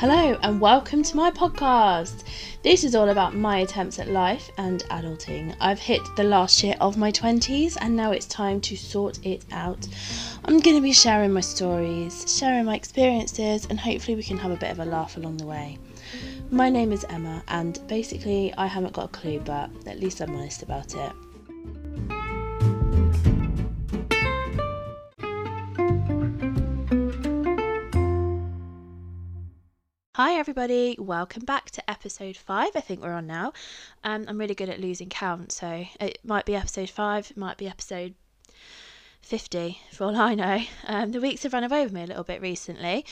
Hello, and welcome to my podcast. This is all about my attempts at life and adulting. I've hit the last year of my 20s, and now it's time to sort it out. I'm going to be sharing my stories, sharing my experiences, and hopefully, we can have a bit of a laugh along the way. My name is Emma, and basically, I haven't got a clue, but at least I'm honest about it. Hi, everybody, welcome back to episode five. I think we're on now. Um, I'm really good at losing count, so it might be episode five, it might be episode 50 for all I know. Um, the weeks have run away with me a little bit recently.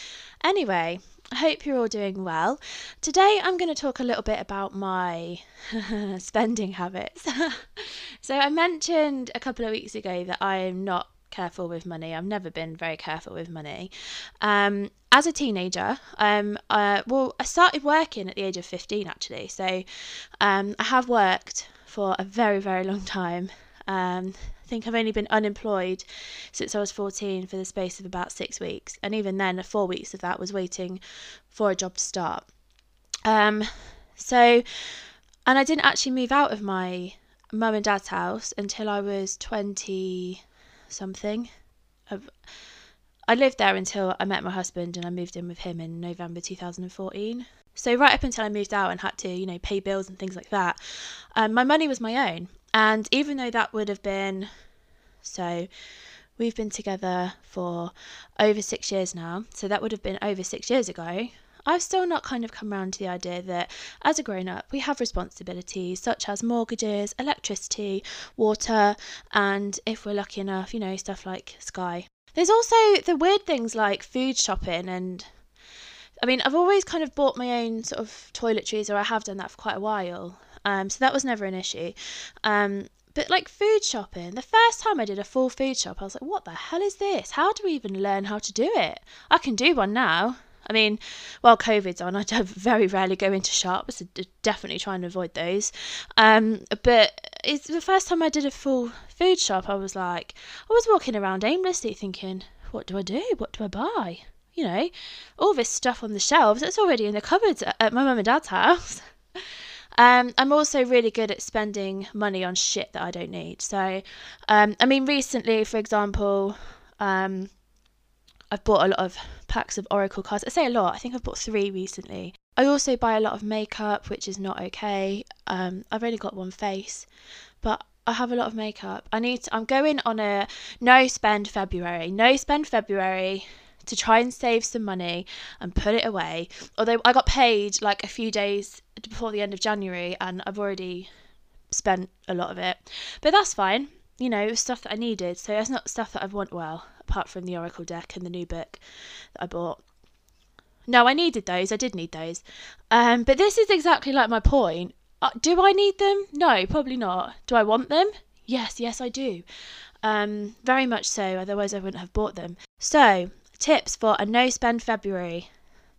Anyway, I hope you're all doing well. Today I'm going to talk a little bit about my spending habits. so, I mentioned a couple of weeks ago that I am not careful with money. I've never been very careful with money. Um, as a teenager, um, uh, well, I started working at the age of 15 actually. So um, I have worked for a very, very long time. Um, I think I've only been unemployed since I was 14 for the space of about six weeks. And even then, four weeks of that was waiting for a job to start. Um, so, and I didn't actually move out of my mum and dad's house until I was 20 something. I lived there until I met my husband and I moved in with him in November 2014. So right up until I moved out and had to, you know, pay bills and things like that, um, my money was my own. And even though that would have been, so we've been together for over six years now, so that would have been over six years ago. I've still not kind of come around to the idea that as a grown up, we have responsibilities such as mortgages, electricity, water, and if we're lucky enough, you know, stuff like Sky. There's also the weird things like food shopping and I mean, I've always kind of bought my own sort of toiletries, or I have done that for quite a while. Um, so that was never an issue. Um, but like food shopping, the first time I did a full food shop, I was like, what the hell is this? How do we even learn how to do it? I can do one now. I mean, while COVID's on, I very rarely go into shops. So definitely try and avoid those. Um, but it's the first time I did a full food shop. I was like, I was walking around aimlessly, thinking, what do I do? What do I buy? You know, all this stuff on the shelves. It's already in the cupboards at my mum and dad's house. Um, I'm also really good at spending money on shit that I don't need. So, um, I mean, recently, for example, um, I've bought a lot of packs of Oracle cards. I say a lot, I think I've bought three recently. I also buy a lot of makeup, which is not okay. Um, I've only got one face, but I have a lot of makeup. I need to, I'm going on a no spend February. No spend February to try and save some money and put it away. Although I got paid like a few days before the end of January and I've already spent a lot of it. But that's fine. You know, it was stuff that I needed. So it's not stuff that I want well apart from the Oracle deck and the new book that I bought. No, I needed those. I did need those. Um, but this is exactly like my point. Uh, do I need them? No, probably not. Do I want them? Yes, yes, I do. Um, very much so. Otherwise, I wouldn't have bought them. So, tips for a no spend February.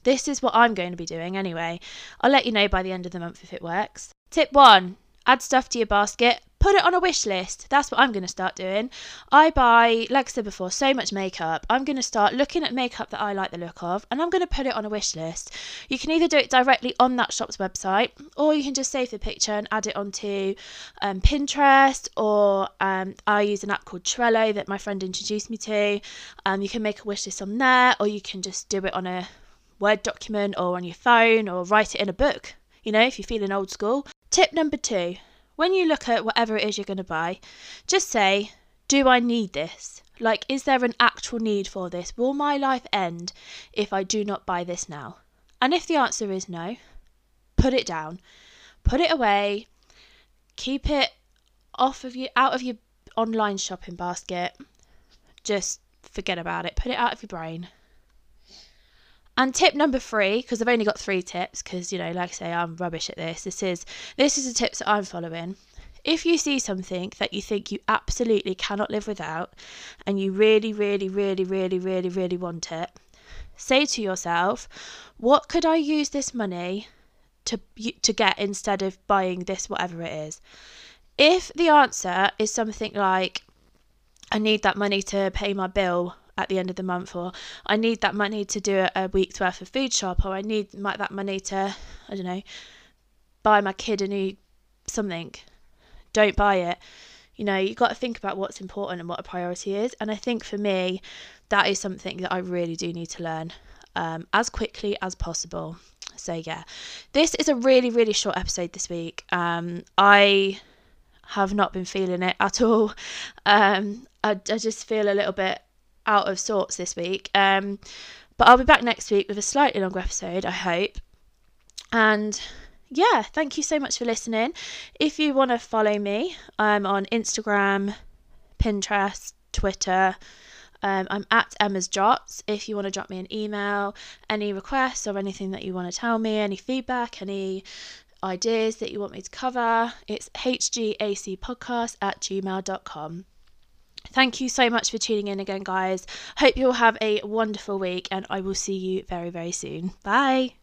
This is what I'm going to be doing anyway. I'll let you know by the end of the month if it works. Tip one add stuff to your basket put it on a wish list. That's what I'm going to start doing. I buy, like I said before, so much makeup. I'm going to start looking at makeup that I like the look of and I'm going to put it on a wish list. You can either do it directly on that shop's website or you can just save the picture and add it onto um, Pinterest or um, I use an app called Trello that my friend introduced me to. Um, you can make a wish list on there or you can just do it on a Word document or on your phone or write it in a book, you know, if you're feeling old school. Tip number two when you look at whatever it is you're going to buy, just say, Do I need this? Like, is there an actual need for this? Will my life end if I do not buy this now? And if the answer is no, put it down, put it away, keep it off of you, out of your online shopping basket. Just forget about it, put it out of your brain. And tip number three, because I've only got three tips, because you know, like I say, I'm rubbish at this. This is this is the tips that I'm following. If you see something that you think you absolutely cannot live without, and you really, really, really, really, really, really want it, say to yourself, "What could I use this money to to get instead of buying this whatever it is?" If the answer is something like, "I need that money to pay my bill at the end of the month, or I need that money to do a, week's worth of food shop, or I need my, that money to, I don't know, buy my kid a new something. Don't buy it. You know, you've got to think about what's important and what a priority is. And I think for me, that is something that I really do need to learn um, as quickly as possible. So, yeah, this is a really, really short episode this week. Um, I have not been feeling it at all. Um, I, I just feel a little bit out of sorts this week. Um, but I'll be back next week with a slightly longer episode, I hope. And yeah, thank you so much for listening. If you want to follow me, I'm on Instagram, Pinterest, Twitter. Um, I'm at Emma's Jots. If you want to drop me an email, any requests or anything that you want to tell me, any feedback, any ideas that you want me to cover, it's hgacpodcast at gmail.com. Thank you so much for tuning in again, guys. Hope you'll have a wonderful week, and I will see you very, very soon. Bye.